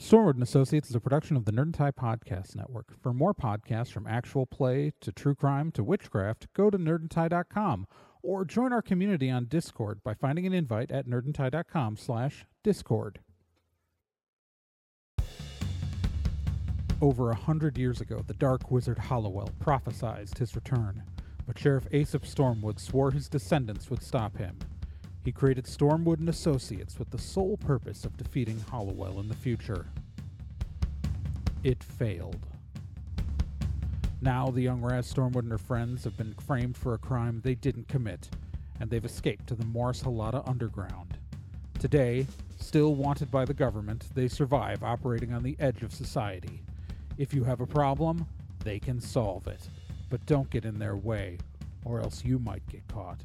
Stormwood and Associates is a production of the Nerd and Tie Podcast Network. For more podcasts from actual play to true crime to witchcraft, go to nerdandtie.com or join our community on Discord by finding an invite at nerdandtie.com slash discord. Over a hundred years ago, the dark wizard Hollowell prophesied his return, but Sheriff Aesop Stormwood swore his descendants would stop him. He created Stormwood and Associates with the sole purpose of defeating Hollowell in the future. It failed. Now the young Raz Stormwood and her friends have been framed for a crime they didn't commit, and they've escaped to the Morris Halata underground. Today, still wanted by the government, they survive operating on the edge of society. If you have a problem, they can solve it. But don't get in their way, or else you might get caught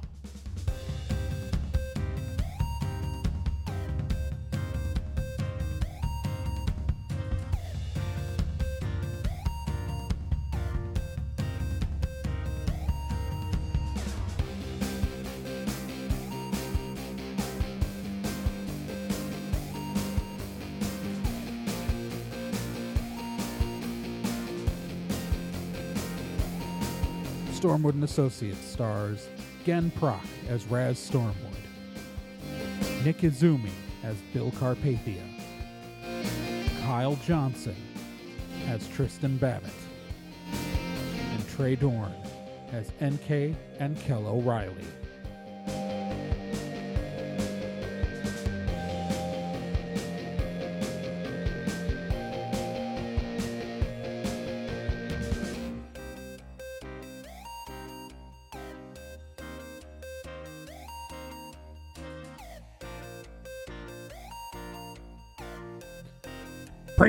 Stormwood and Associates stars Gen Proc as Raz Stormwood, Nick Izumi as Bill Carpathia, Kyle Johnson as Tristan Babbitt, and Trey Dorn as NK and Kel O'Reilly.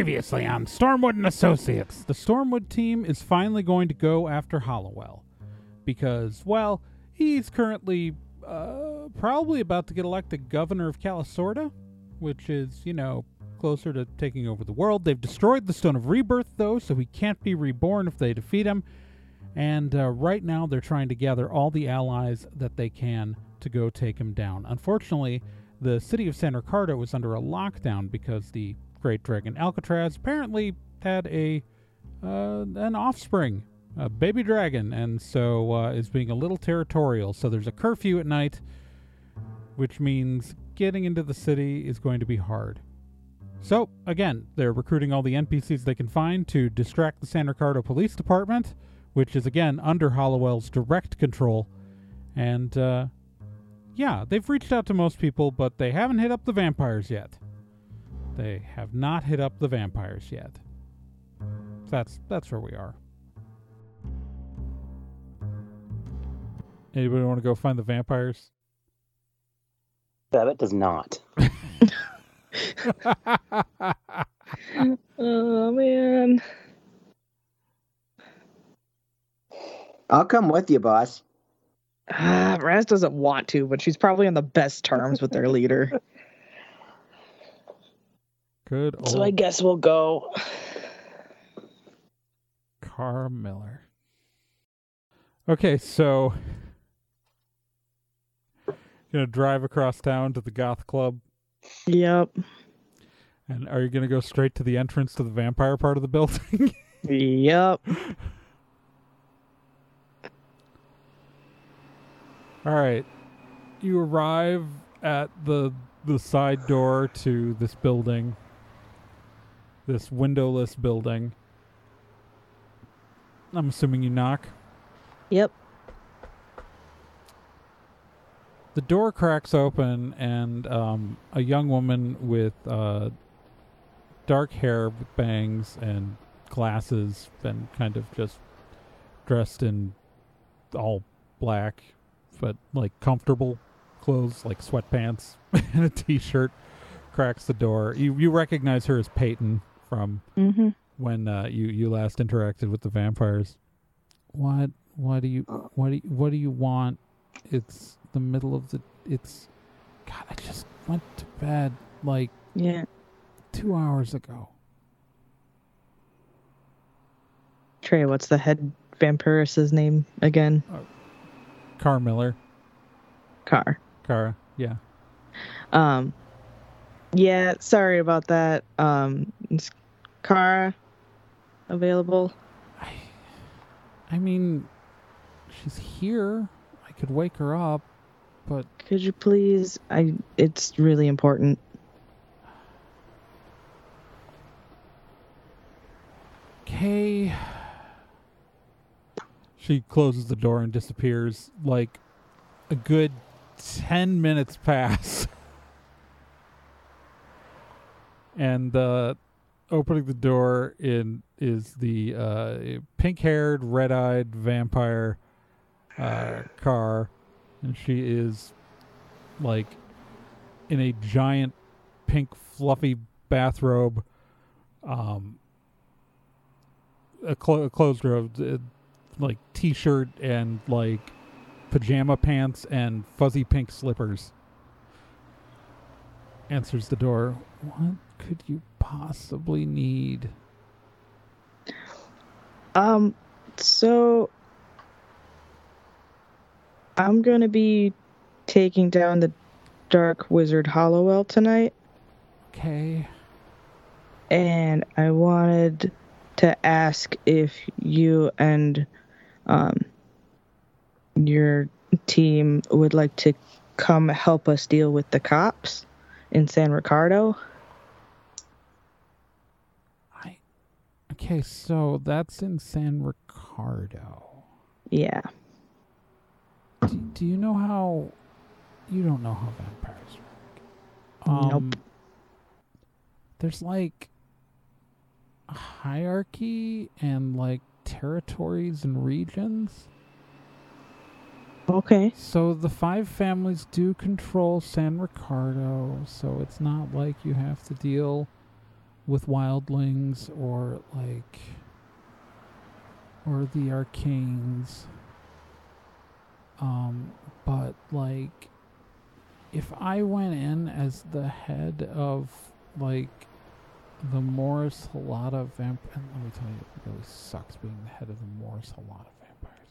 Previously on Stormwood and Associates, the Stormwood team is finally going to go after Hollowell because, well, he's currently uh, probably about to get elected governor of Calisorda, which is, you know, closer to taking over the world. They've destroyed the Stone of Rebirth, though, so he can't be reborn if they defeat him. And uh, right now, they're trying to gather all the allies that they can to go take him down. Unfortunately, the city of San Ricardo was under a lockdown because the great dragon Alcatraz apparently had a uh, an offspring, a baby dragon, and so uh, is being a little territorial. So there's a curfew at night, which means getting into the city is going to be hard. So again, they're recruiting all the NPCs they can find to distract the San Ricardo Police Department, which is again under Hollowell's direct control, and uh, yeah, they've reached out to most people, but they haven't hit up the vampires yet. They have not hit up the vampires yet. That's that's where we are. Anybody want to go find the vampires? Babbitt does not. Oh man. I'll come with you, boss. Ah, Raz doesn't want to, but she's probably on the best terms with their leader. Good old so I guess we'll go. Car Miller. Okay, so gonna drive across town to the goth club, Yep. and are you gonna go straight to the entrance to the vampire part of the building? Yep. All right. You arrive at the the side door to this building. This windowless building. I'm assuming you knock. Yep. The door cracks open, and um, a young woman with uh, dark hair, with bangs, and glasses, and kind of just dressed in all black, but like comfortable clothes, like sweatpants and a t-shirt, cracks the door. You you recognize her as Peyton from Mm-hmm. when uh, you you last interacted with the vampires. What what do you what do you, what do you want? It's the middle of the it's God, I just went to bed like Yeah. 2 hours ago. Trey, what's the head vampiress's name again? Car Miller, Car. Kara, yeah. Um Yeah, sorry about that. Um, is Kara available? I, I mean, she's here. I could wake her up, but Could you please? I. It's really important. okay. She closes the door and disappears. Like a good ten minutes pass, and uh, opening the door in is the uh, pink-haired, red-eyed vampire uh, car, and she is like in a giant pink fluffy bathrobe, um, a, clo- a robe, uh, like t-shirt and like pajama pants and fuzzy pink slippers. Answers the door. What could you possibly need? Um, so I'm gonna be taking down the Dark Wizard Hollowell tonight, Okay. and I wanted to ask if you and um your team would like to come help us deal with the cops in San Ricardo. I Okay, so that's in San Ricardo. Yeah. Do, do you know how you don't know how vampires work? Nope. Um, There's like a hierarchy and like territories and regions. Okay. So the five families do control San Ricardo, so it's not like you have to deal with wildlings or like or the arcanes. Um, but like if I went in as the head of like the Morris Halata vamp and let me tell you, it really sucks being the head of the Morris Halata vampires.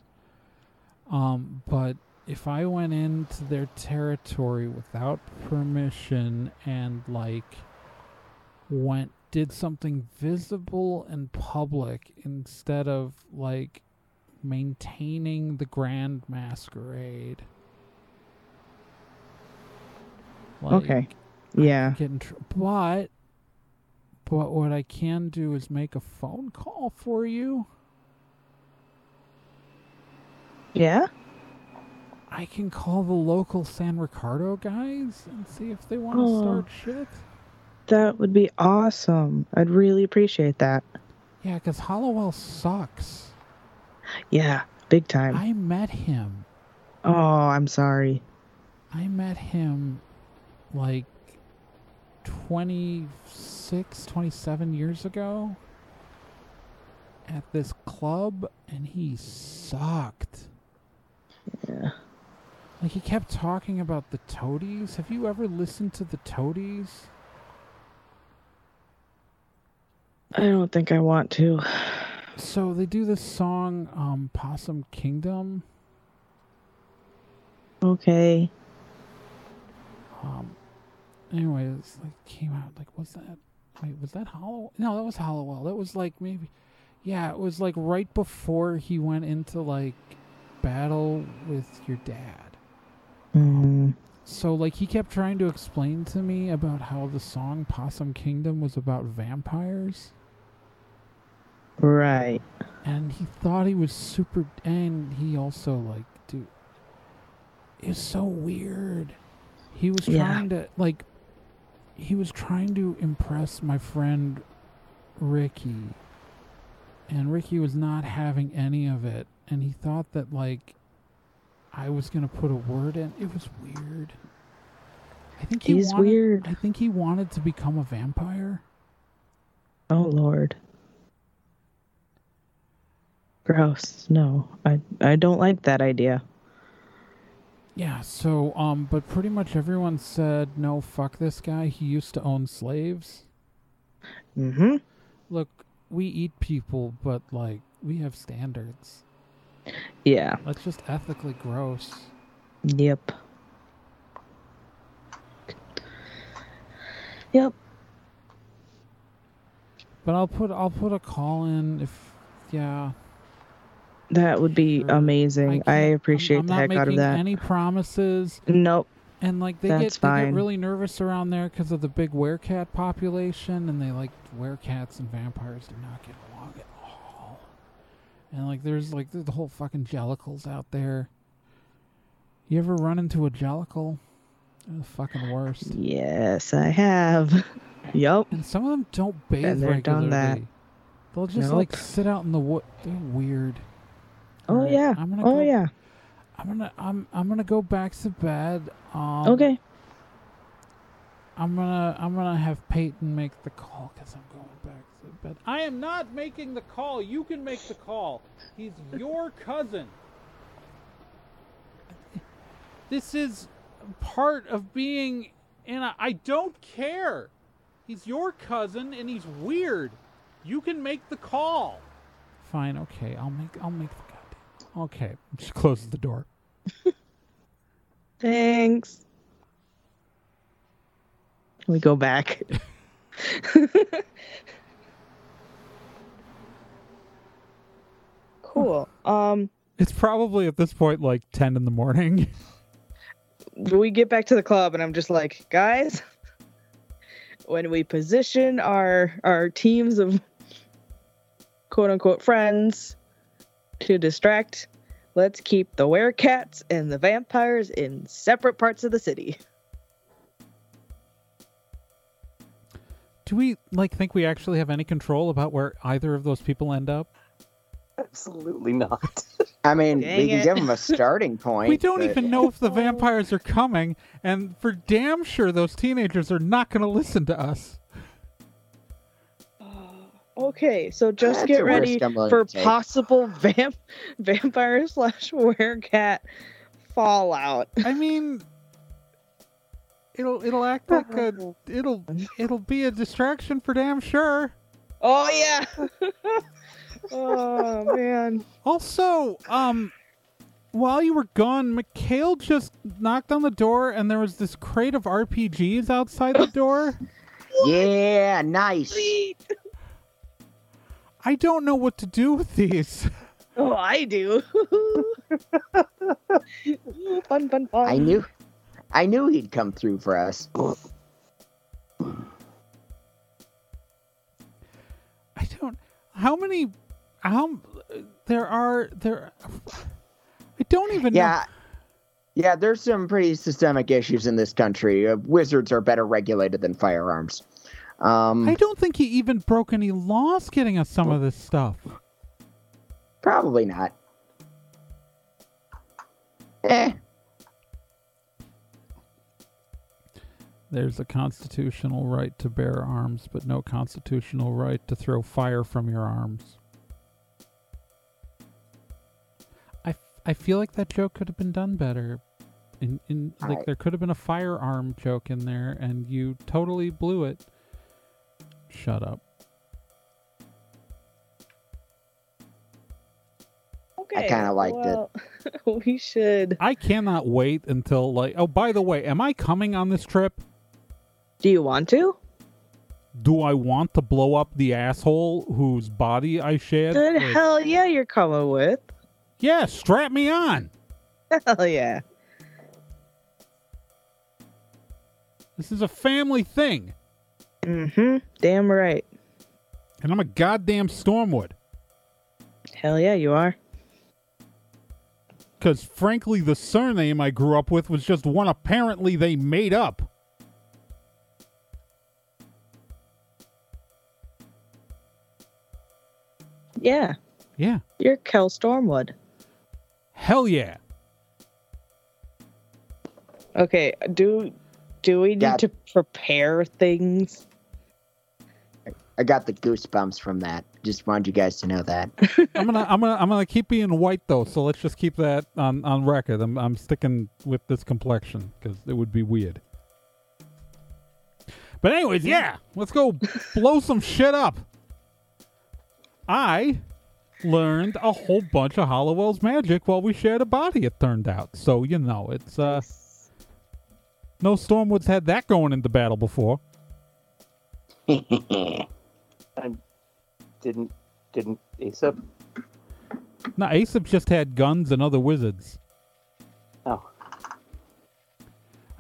Um, but if I went into their territory without permission and like went did something visible and public instead of like maintaining the grand masquerade. Like, Okay. Yeah. get in tr- but but what I can do is make a phone call for you. Yeah. I can call the local San Ricardo guys and see if they want to Oh. start shit. That would be awesome. I'd really appreciate that. Yeah, because Hollowell sucks. Yeah. Big time. I met him. Oh, I'm sorry. I met him like 26, 27 years ago at this club, and he sucked. Yeah. Like, he kept talking about the toadies. Have you ever listened to the toadies? I don't think I want to. So they do this song, um, Possum Kingdom. Okay. Um, anyways, like came out like was that? Wait, was that Hollow? No, that was Hollowell. That was like maybe, yeah, it was like right before he went into like battle with your dad. Mm, So like he kept trying to explain to me about how the song Possum Kingdom was about vampires. Right. and he thought he was super and he also like dude it's so weird he was Yeah. trying to like he was trying to impress my friend ricky and ricky was not having any of it and he thought that like i was gonna put a word in it was weird i think he He's wanted, weird. i think he wanted to become a vampire Oh Lord. Gross. No, I I don't like that idea. Yeah, so um but pretty much everyone said no fuck this guy. He used to own slaves. Mm-hmm. Look, we eat people, but like we have standards. Yeah. That's just ethically gross. Yep. Yep. But I'll put I'll put a call in if yeah. That would be Sure. amazing. I, can't- appreciate I'm, the I'm heck not out of making that. Any promises? Nope. And like they That's get they fine. get really nervous around there because of the big werecat population, and they like werecats and vampires do not get along at all. And like there's like the whole fucking jellicles out there. You ever run into a jellicle? They're the fucking worst. Yes, I have. yup. And some of them don't bathe Been there, regularly. done that. They'll just Nope. like sit out in the wood. They're weird. Oh Alright, yeah. I'm gonna Oh go, yeah. I'm gonna I'm I'm gonna go back to bed. Um, Okay. I'm gonna I'm gonna have Peyton make the call because I'm going back to bed. I am not making the call. You can make the call. He's your cousin. This is part of being in a. I don't care. He's your cousin and he's weird. You can make the call. Fine. Okay. I'll make. I'll make the. Okay. She closes the door. Thanks. We go back. cool. Um It's probably at this point like ten in the morning. we get back to the club and I'm just like, guys, when we position our our teams of quote unquote friends to distract, let's keep the werecats and the vampires in separate parts of the city. Do we like think we actually have any control about where either of those people end up? Absolutely not. I mean, Dang we can it. give them a starting point. we don't but- even know if the oh. vampires are coming, and for damn sure those teenagers are not going to listen to us. Okay, so just That's get ready risk I'm willing for possible vamp vampire slash werecat fallout. I mean, it'll it'll act like a it'll it'll be a distraction for damn sure. Oh yeah. oh man. Also, um, while you were gone, Mikhail just knocked on the door, and there was this crate of RPGs outside the door. Yeah, nice. I don't know what to do with these. Oh, I do. fun, fun, fun. I knew, I knew he'd come through for us. I don't. How many? How there are there? I don't even Yeah, yeah. There's some pretty systemic issues in this country. Uh, wizards are better regulated than firearms. Um. I don't think he even broke any laws getting us some of this stuff. probably not. Eh, There's a constitutional right to bear arms, but no constitutional right to throw fire from your arms. I, f- I feel like that joke could have been done better. In, in like I- there could have been a firearm joke in there, and you totally blew it. Shut up. okay, kinda liked it. well, it. we should. I cannot wait until like. Oh, by the way, am I coming on this trip? Do you want to? Do I want to blow up the asshole whose body I shed? Then Like, hell yeah, you're coming with. yeah, strap me on. Hell yeah. This is a family thing, Mm-hmm. Damn right. and I'm a goddamn Stormwood. Hell yeah, you are. Because frankly, the surname I grew up with was just one apparently they made up. Yeah, Yeah, you're Kel Stormwood. hell yeah. Okay, do do we need Yeah. to prepare things? I got the goosebumps from that. Just wanted you guys to know that. I'm gonna, I'm gonna, I'm gonna keep being white though. So let's just keep that on on record. I'm, I'm sticking with this complexion because it would be weird. But anyways, yeah, let's go blow some shit up. I learned a whole bunch of Hollowell's magic while we shared a body. It turned out, so you know, it's uh, no Stormwood's had that going into battle before. I didn't didn't Aesop. No, Aesop just had guns and other wizards. Oh,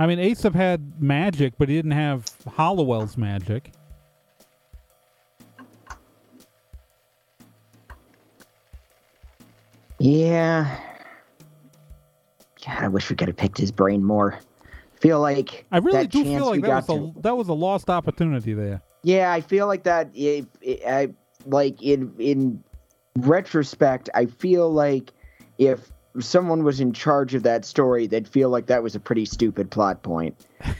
I mean, Aesop had magic, but he didn't have Hollowell's magic. Yeah. God, I wish we could have picked his brain more. Feel like I really do feel like that was got a that was a lost opportunity there. Yeah, I feel like that. If, I like in in retrospect, I feel like if someone was in charge of that story, they'd feel like that was a pretty stupid plot point.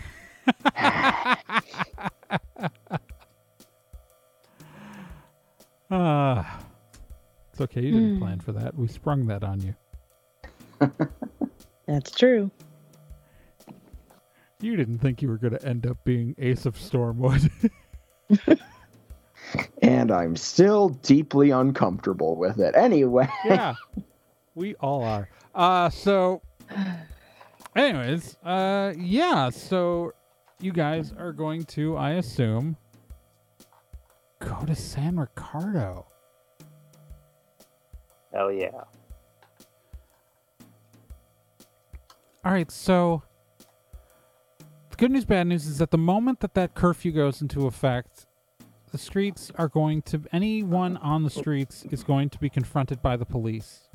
Ah, it's okay. You didn't Hmm. plan for that. We sprung that on you. That's true. You didn't think you were going to end up being Aesop Stormwood. And I'm still deeply uncomfortable with it. Anyway, yeah, we all are. Uh, so, anyways, uh, yeah. So, you guys are going to, I assume, go to San Ricardo. hell yeah. All right, so the good news, bad news is that the moment that that curfew goes into effect, the streets are going to anyone on the streets is going to be confronted by the police.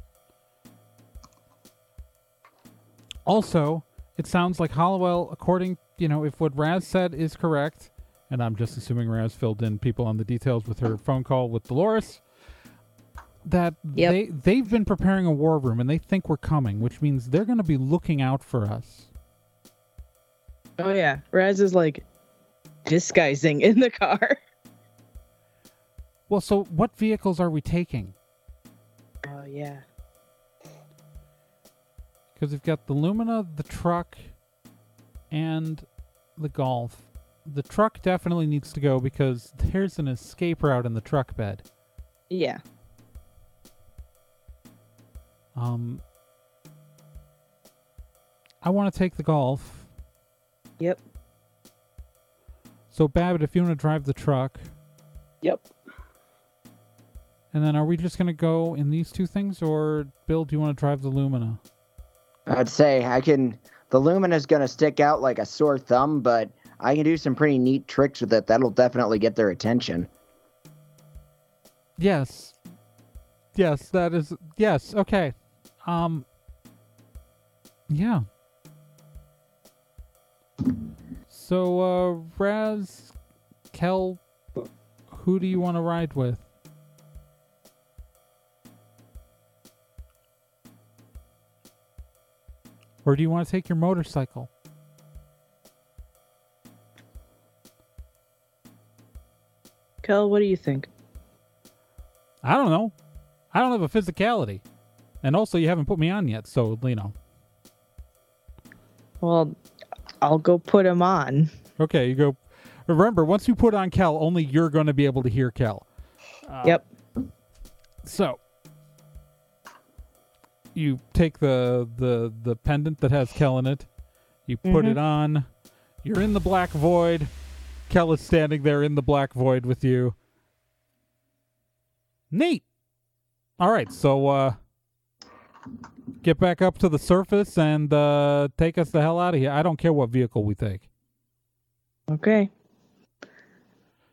Also, it sounds like Hollowell, according you know, if what Raz said is correct, and I'm just assuming Raz filled in people on the details with her phone call with Dolores, that Yep. they they've been preparing a war room and they think we're coming, which means they're going to be looking out for us. Oh yeah, Raz is like disguising in the car. Well, so what vehicles are we taking? Oh yeah. Because we've got the Lumina, the truck, and the Golf. The truck definitely needs to go because there's an escape route in the truck bed. Yeah. Um, I want to take the Golf. Yep. So, Babbitt, if you want to drive the truck, Yep. and then are we just going to go in these two things, or Bill, do you want to drive the Lumina? I'd say I can. The Lumina's gonna stick out like a sore thumb, but I can do some pretty neat tricks with it. That'll definitely get their attention. Yes. Yes, that is yes, okay. Um Yeah. So uh Raz Kel who do you want to ride with? Or do you want to take your motorcycle? Kel, what do you think? I don't know. I don't have a physicality. And also you haven't put me on yet, so you know. Well, I'll go put him on. Okay, you go. Remember, once you put on Kel, only you're going to be able to hear Kel. Uh, Yep. So you take the the the pendant that has Kel in it. You put Mhm. it on. You're in the black void. Kel is standing there in the black void with you. Neat. All right, so uh get back up to the surface and uh take us the hell out of here. I don't care what vehicle we take. Okay.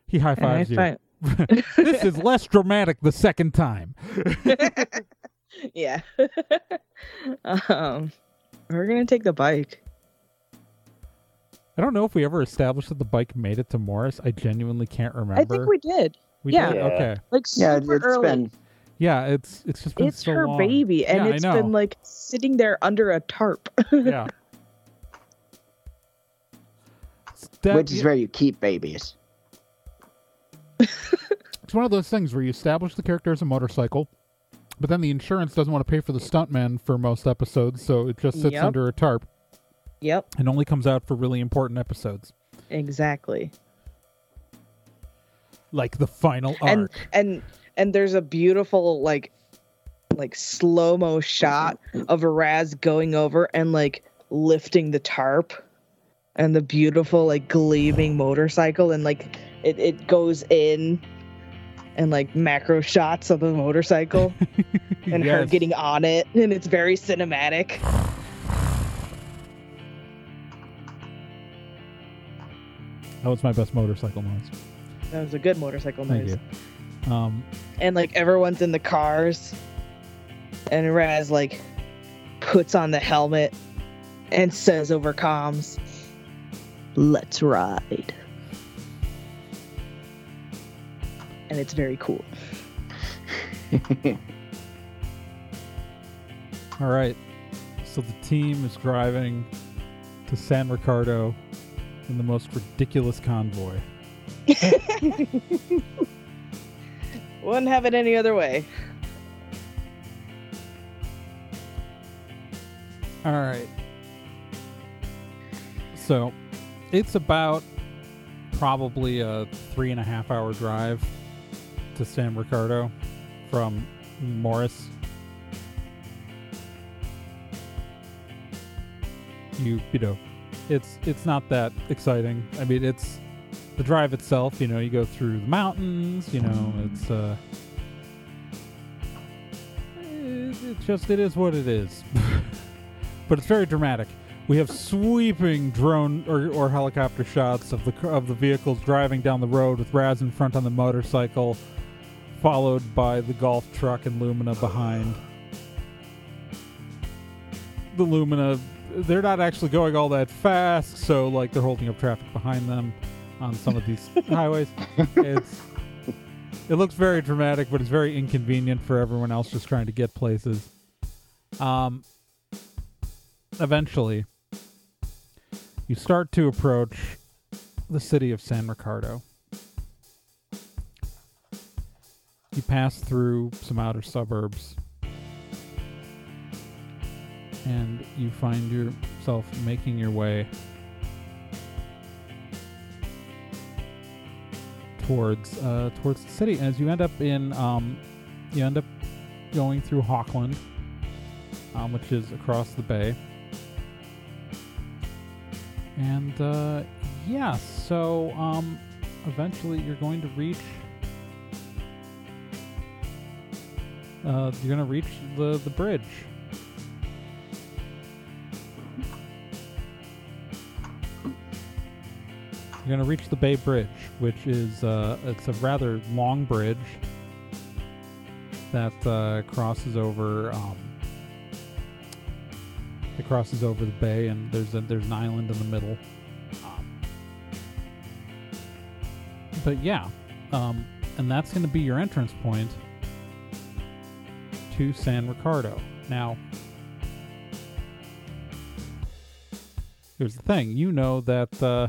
He high fives you. find- this is less dramatic the second time. yeah. um, we're gonna take the bike. I don't know if we ever established that the bike made it to Morris. I genuinely can't remember. I think we did. We yeah. did? Yeah. Okay. Like Yeah, super it's early. been Yeah, it's it's just been it's so her long. baby, and Yeah, I it's know. been like sitting there under a tarp. yeah. That- which is where you keep babies. it's one of those things where you establish the character as a motorcycle, but then the insurance doesn't want to pay for the stuntman for most episodes, so it just sits Yep. under a tarp yep. and only comes out for really important episodes, Exactly. like the final arc. and and and there's a beautiful like like slow mo shot of Raz going over and like lifting the tarp and the beautiful like gleaming motorcycle and like it, it goes in and like macro shots of the motorcycle and her getting on it and it's very cinematic. That was my best motorcycle noise. That was a good motorcycle Thank noise. you. Um, And like everyone's in the cars and Raz like puts on the helmet and says over comms, "Let's ride." And it's very cool. all right. So the team is driving to San Ricardo in the most ridiculous convoy. Wouldn't have it any other way. All right. So it's about probably a three and a half hour drive to San Ricardo from Morris. You you know, it's it's not that exciting. I mean, it's the drive itself. You know, you go through the mountains. You know, it's uh, it, just it is what it is. but it's very dramatic. We have sweeping drone or, or helicopter shots of the of the vehicles driving down the road with Raz in front on the motorcycle, followed by the golf truck and Lumina behind. The Lumina, they're not actually going all that fast, so like they're holding up traffic behind them on some of these highways. It's it looks very dramatic, but it's very inconvenient for everyone else just trying to get places. Um, eventually, you start to approach the city of San Ricardo. You pass through some outer suburbs, and you find yourself making your way towards uh, towards the city. As you end up in, um, you end up going through Hawkland, um, which is across the bay. And uh, yeah, so um, eventually you're going to reach. Uh, you're going to reach the the bridge. You're going to reach the Bay Bridge, which is uh, it's a rather long bridge that uh, crosses over. Um, it crosses over the bay, and there's a, there's an island in the middle. Um, but yeah, um, and that's going to be your entrance point to San Ricardo. Now, here's the thing: you know that uh,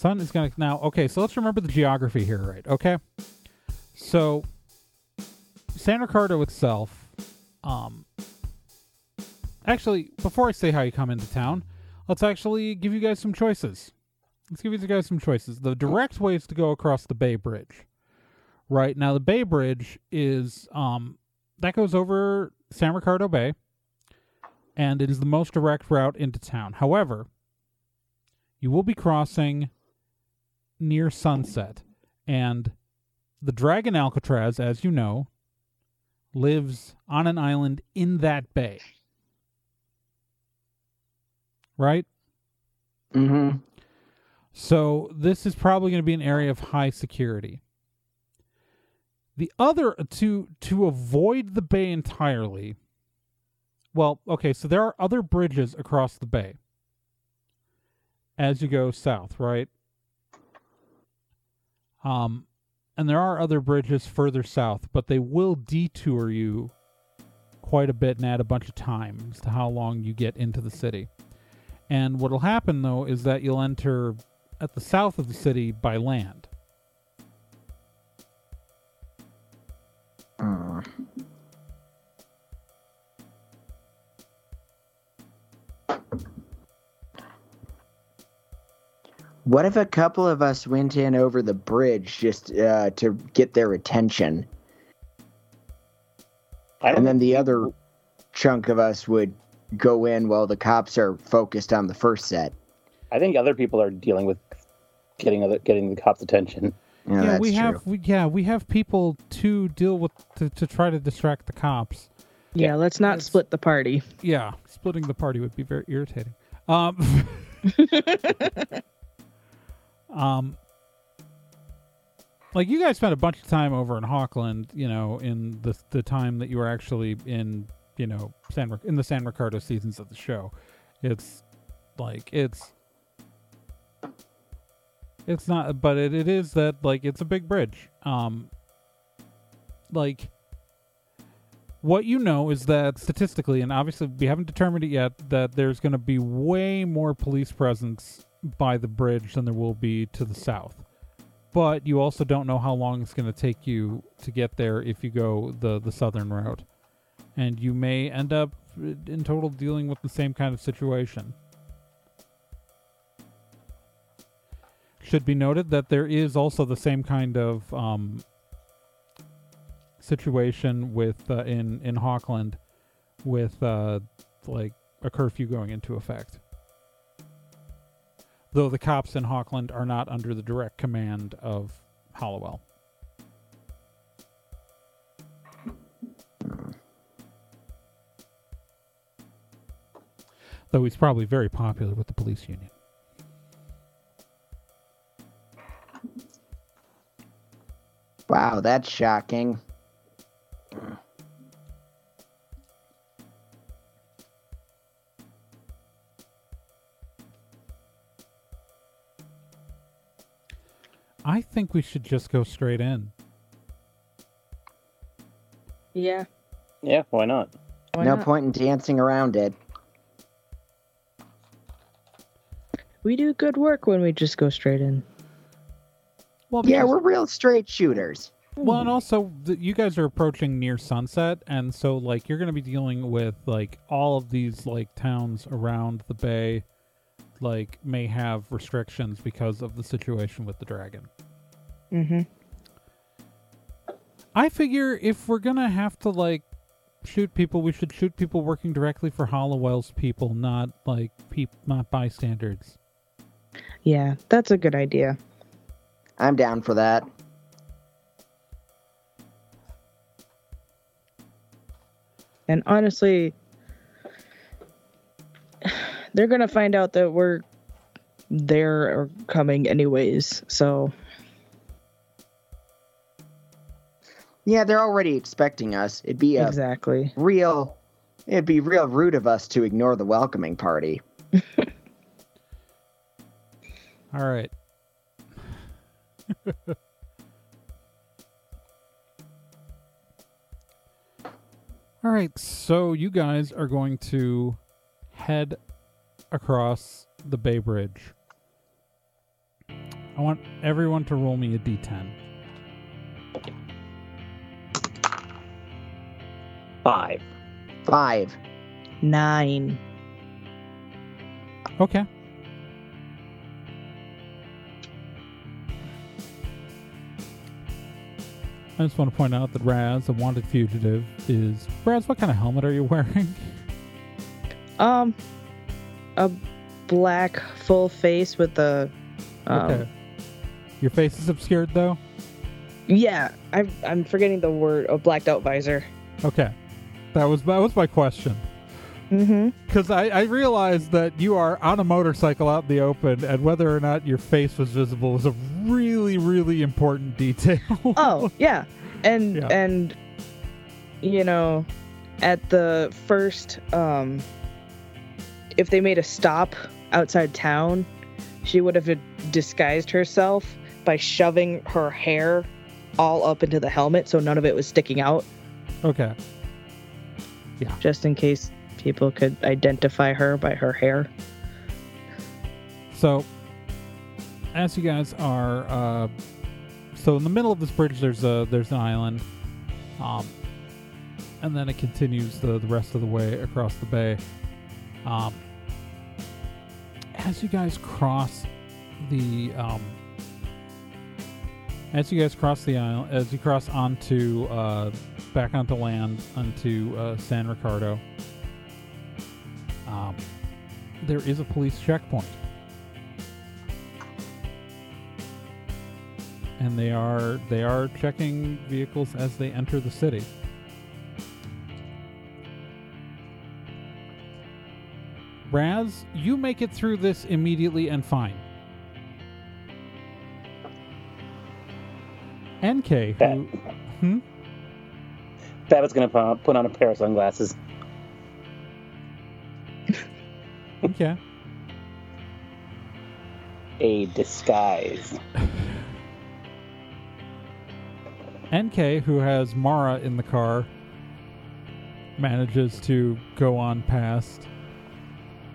sun is going to now. Okay, so let's remember the geography here, right? Okay, so San Ricardo itself um actually before i say how you come into town let's actually give you guys some choices let's give you guys some choices the direct way is to go across the bay bridge right now the bay bridge is um that goes over san ricardo bay and it is the most direct route into town however you will be crossing near sunset and the dragon alcatraz as you know lives on an island in that bay. Right? Mm-hmm. So this is probably going to be an area of high security. The other to to avoid the bay entirely. Well, okay, so there are other bridges across the bay as you go south, right? Um and there are other bridges further south, but they will detour you quite a bit and add a bunch of time as to how long you get into the city. And what'll happen though is that you'll enter at the south of the city by land. Uh, what if a couple of us went in over the bridge just uh, to get their attention, and then the other chunk of us would go in while the cops are focused on the first set? I think other people are dealing with getting other getting the cops' attention. Yeah, yeah, we true. have we, yeah we have people to deal with to, to try to distract the cops. Yeah, let's not That's- split the party. Yeah, splitting the party would be very irritating. Um, um, like you guys spent a bunch of time over in Hawkland, you know, in the the time that you were actually in, you know, San in the San Ricardo seasons of the show. It's like it's it's not, but it, it is that like it's a big bridge. Um, like what you know is that statistically, and obviously we haven't determined it yet, that there's going to be way more police presence by the bridge than there will be to the south. But you also don't know how long it's going to take you to get there if you go the, the southern route. And you may end up in total dealing with the same kind of situation. Should be noted that there is also the same kind of um, situation with uh, in in Hawkland with uh, like a curfew going into effect. Though the cops in Hawkland are not under the direct command of Hollowell. Though he's probably very popular with the police union. Wow, that's shocking. I think we should just go straight in. Yeah. Yeah, why not? Why no not? point in dancing around it. We do good work when we just go straight in. Well, Yeah, we're real straight shooters. Well, and also th- you guys are approaching near sunset, and so like you're going to be dealing with like all of these like towns around the bay, like may have restrictions because of the situation with the dragon. Mm-hmm. I figure if we're gonna have to like shoot people, we should shoot people working directly for Hollowell's people, not like peop- not bystanders. Yeah, that's a good idea. I'm down for that. And honestly, they're gonna find out that we're there or coming anyways. So Yeah, they're already expecting us. It'd be a exactly. real it'd be real rude of us to ignore the welcoming party. All right. All right, so you guys are going to head across the Bay Bridge. I want everyone to roll me a d10. Five. Five. Nine. Okay. I just want to point out that Raz, a wanted fugitive, is Raz. What kind of helmet are you wearing? Um, a black full face with the. Um, okay. Your face is obscured though. Yeah, I'm I'm forgetting the word. A blacked out visor. Okay, that was that was my question Mm-hmm. because I, I realized that you are on a motorcycle out in the open, and whether or not your face was visible was a really really important detail. Oh yeah, and Yeah. and you know, at the first um, if they made a stop outside town, she would have disguised herself by shoving her hair all up into the helmet, so none of it was sticking out, okay. Yeah. just in case people could identify her by her hair. So, as you guys are, uh, so in the middle of this bridge, there's a there's an island, um, and then it continues the the rest of the way across the bay. Um, as you guys cross the um, as you guys cross the island, as you cross onto uh, back onto land onto uh, San Ricardo, um, there is a police checkpoint, and they are they are checking vehicles as they enter the city. Raz, you make it through this immediately and fine. NK, who, hmm? Babbitt's gonna put on, put on a pair of sunglasses. okay, A disguise. NK, who has Mara in the car, manages to go on past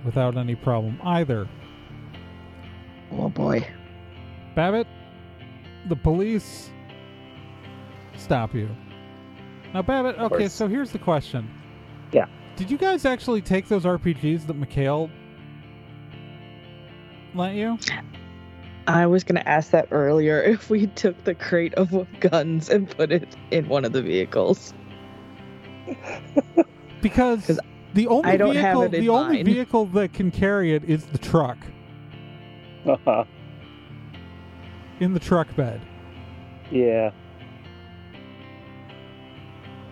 without any problem either. Oh boy. Babbitt, the police stop you. Now, Babbitt, Of okay, course. so here's the question. Yeah. Did you guys actually take those RPGs that Mikhail lent you? I was gonna ask that earlier if we took the crate of guns and put it in one of the vehicles. Because 'Cause the only I don't have vehicle, it in the only mine. vehicle that can carry it is the truck in the truck bed. yeah.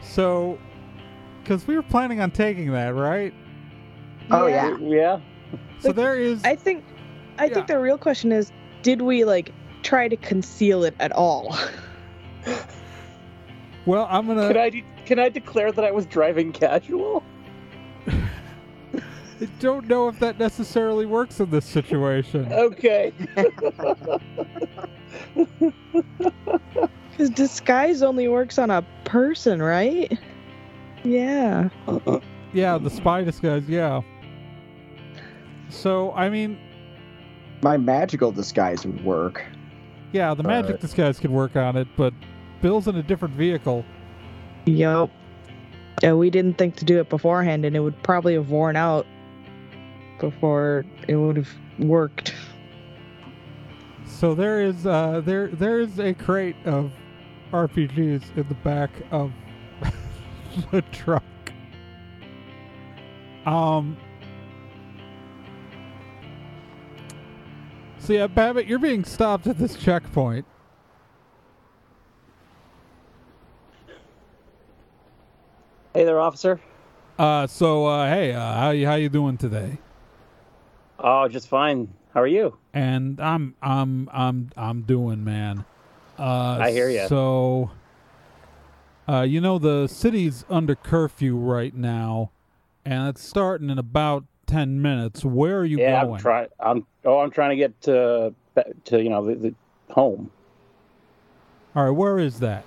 So, because we were planning on taking that, right? Oh, yeah. Yeah. So there is. I think I Yeah. think the real question is did we like try to conceal it at all? well, I'm gonna. Can I de- can I declare that I was driving casual? I don't know if that necessarily works in this situation. Okay. Cuz disguise only works on a person, right? Yeah. Yeah, the spy disguise, yeah. So, I mean, My magical disguise would work. yeah, the magic But- disguise could work on it, but Bill's in a different vehicle. Yup. Yeah, we didn't think to do it beforehand and it would probably have worn out before it would have worked. So there is uh there there is a crate of RPGs in the back of the truck. Um So yeah, Babbitt, you're being stopped at this checkpoint. Hey there, officer. Uh so uh hey, uh how you how you doing today? Oh, just fine. How are you? and I'm I'm I'm I'm doing, man. Uh, I hear you. So, uh, you know the city's under curfew right now, and it's starting in about ten minutes. Where are you yeah, going? I'm trying. I'm. Oh, I'm trying to get to to you know the, the home. All right, where is that?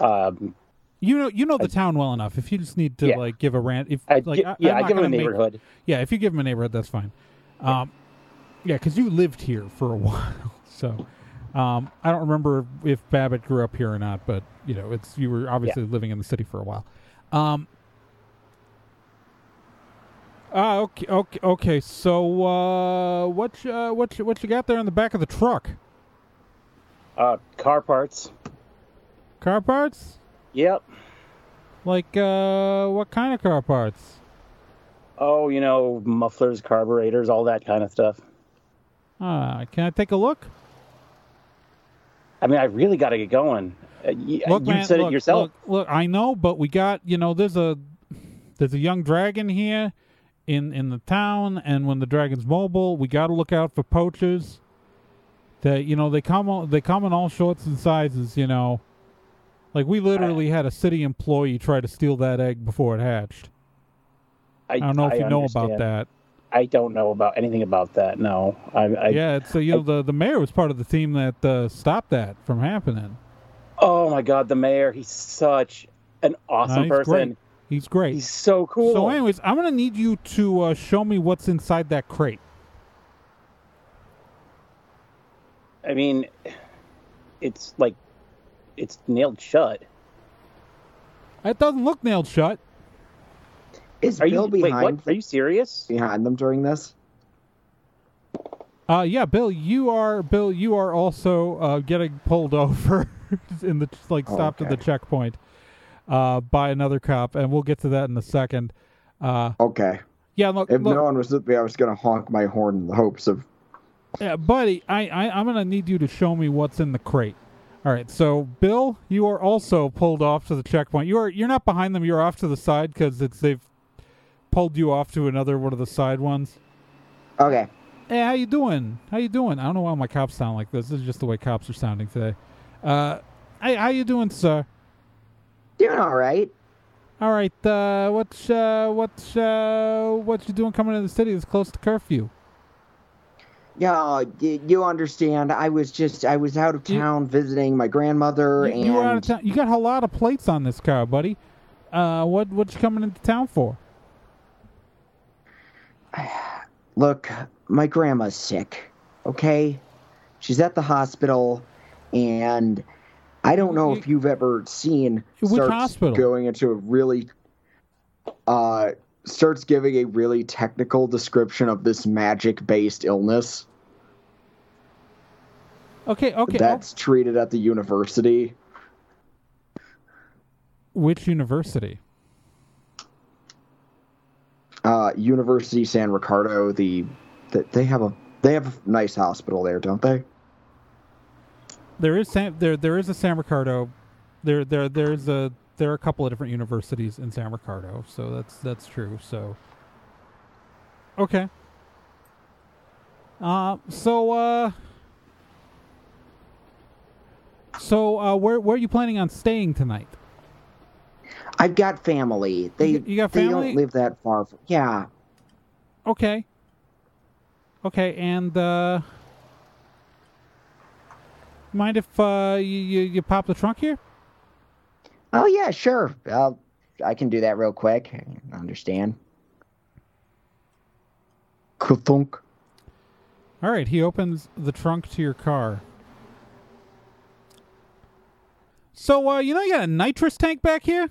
Um, You know, you know the town well enough. If you just need to Yeah. like give a rant, if I, like I, yeah, I give him a gonna make- neighborhood. yeah, if you give him a neighborhood, that's fine. Um, yeah, because you lived here for a while, so um, I don't remember if Babbitt grew up here or not, but you know, it's you were obviously living in the city for a while. Um, ah, okay, okay, okay. So, uh, what, you- uh, what, you- what you got there in the back of the truck? Uh, car parts. Car parts? Yep. Like, uh, what kind of car parts? Oh, you know, mufflers, carburetors, all that kind of stuff. Ah, can I take a look? I mean, I really got to get going. Uh, y- Look, you man, said look, it yourself. Look, look, I know, but we got you know, there's a there's a young dragon here in in the town, and when the dragon's mobile, we got to look out for poachers. That you know they come they come in all sorts and sizes. You know, like we literally had a city employee try to steal that egg before it hatched. I don't know if you know about that. I don't know about anything about that. No, I. I yeah, it's uh, you know the the mayor was part of the team that uh, stopped that from happening. Oh my God, the mayor. He's such an awesome he's person. great. He's great. He's so cool. So, anyways, I'm gonna need you to uh, show me what's inside that crate. I mean, it's like it's nailed shut. It doesn't look nailed shut. Is Are you Bill wait? behind What? Are you serious? behind them during this? Uh, yeah, Bill, you are Bill. You are also uh, getting pulled over in the like Oh, stopped at the checkpoint uh, by another cop, and we'll get to that in a second. Uh, Okay. yeah, look, If look no one was with me, I was gonna honk my horn in the hopes of Yeah, buddy, I, I I'm gonna need you to show me what's in the crate. All right, so Bill, you are also pulled off to the checkpoint. You are you're not behind them. You're off to the side because it's they've pulled you off to another one of the side ones. Okay. Hey, how you doing? How you doing? I don't know why my cops sound like this. This is just the way cops are sounding today. Uh, hey, how you doing, sir? Doing all right. All right. Uh, what's uh, what's uh, what you doing coming to the city? It's close to curfew. Yeah, you understand. I was just I was out of You- town visiting my grandmother, You, and you were out of town. You got a lot of plates on this car, buddy. Uh, what what you coming into town for? look, my grandma's sick. Okay, she's at the hospital, and I don't know if you've ever seen Which hospital? going into a really uh starts giving a really technical description of this magic-based illness Okay, okay. oh, that's treated at the university. which university? Uh, University San Ricardo. The, the they have a they have a nice hospital there, don't they? There is San, there there is a San Ricardo. There there there's a there are a couple of different universities in San Ricardo, so that's that's true. So okay. Uh, so uh, so uh, where where are you planning on staying tonight? I've got family. They You- got they family? don't live that far. From, yeah. Okay. Okay, and uh, mind if uh you you, you pop the trunk here? Oh yeah, sure. I'll, I can do that real quick. I understand. Kuthunk. All right, he opens the trunk to your car. So, uh, you know, you got a nitrous tank back here.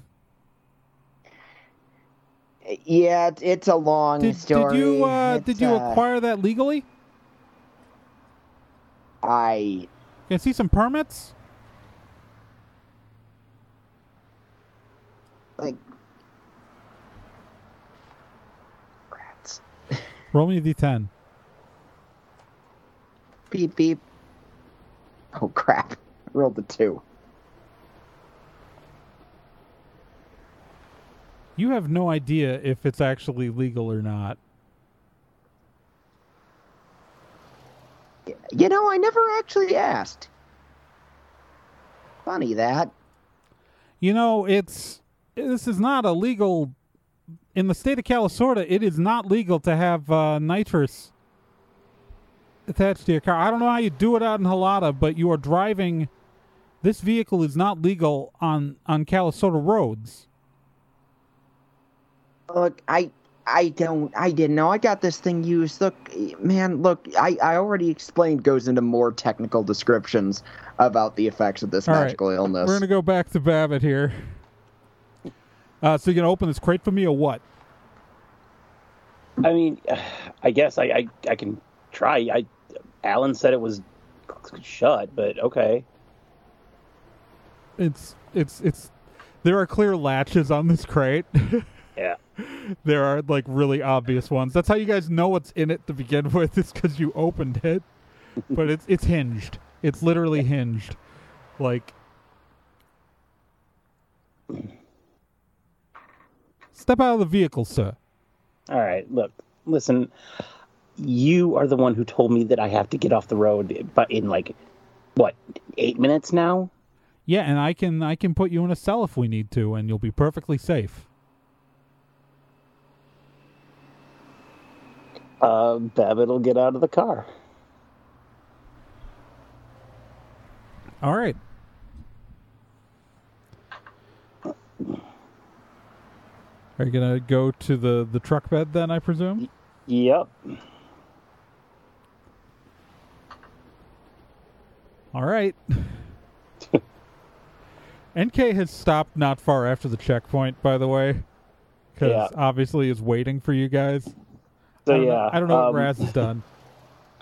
Yeah, it's a long Did, story. did you uh, did you uh, acquire that legally? I Can I see some permits? like. Rats. Roll me a d10. Beep beep. Oh crap! I rolled the two. You have no idea if it's actually legal or not. You know, I never actually asked. Funny that. You know, it's this is not a legal in the state of California. It is not legal to have uh, nitrous attached to your car. I don't know how you do it out in Halata, but you are driving. This vehicle is not legal on on California roads. Look, I I don't I didn't know. I got this thing used. Look, man, look, I I already explained goes into more technical descriptions about the effects of this All right, magical illness. We're gonna go back to Babbitt here. Uh, so you gonna open this crate for me or what? I mean, I guess I, I, I can try. I Alan said it was shut, but okay. It's it's it's. There are clear latches on this crate. Yeah. there are like really obvious ones. That's how you guys know what's in it to begin with. It's because you opened it, but it's it's hinged. It's literally hinged, like. Step out of the vehicle, sir. All right. Look, listen. You are the one who told me that I have to get off the road, but in like what eight minutes now. Yeah, and I can I can put you in a cell if we need to, and you'll be perfectly safe. Uh, Babbitt will get out of the car. All right. Are you gonna go to the the truck bed then? I presume. Yep. All right. NK has stopped not far after the checkpoint, by the way, because Yeah. obviously is waiting for you guys. So I yeah, know, I don't know um, what Raz has done.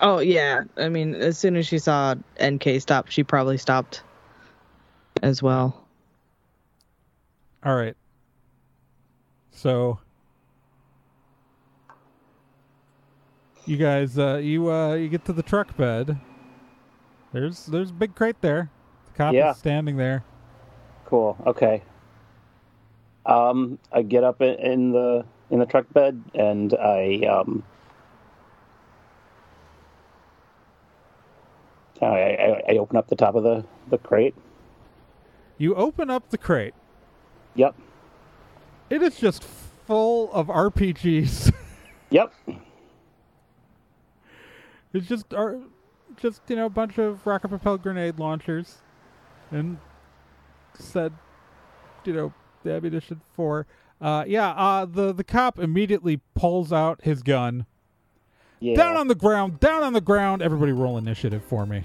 Oh yeah, I mean, as soon as she saw NK stop, she probably stopped as well. All right. So you guys, uh, you uh, you get to the truck bed. There's there's a big crate there. The cop Yeah. is standing there. Cool. Okay. Um, I get up in, in the in the truck bed and I um. I, I, I open up the top of the, the crate. You open up the crate. Yep. It is just full of RPGs. Yep. it's just just you know a bunch of rocket propelled grenade launchers, and said, you know, the ammunition for. Uh, yeah. Uh, the the cop immediately pulls out his gun. Yeah. Down on the ground. Down on the ground. Everybody roll initiative for me.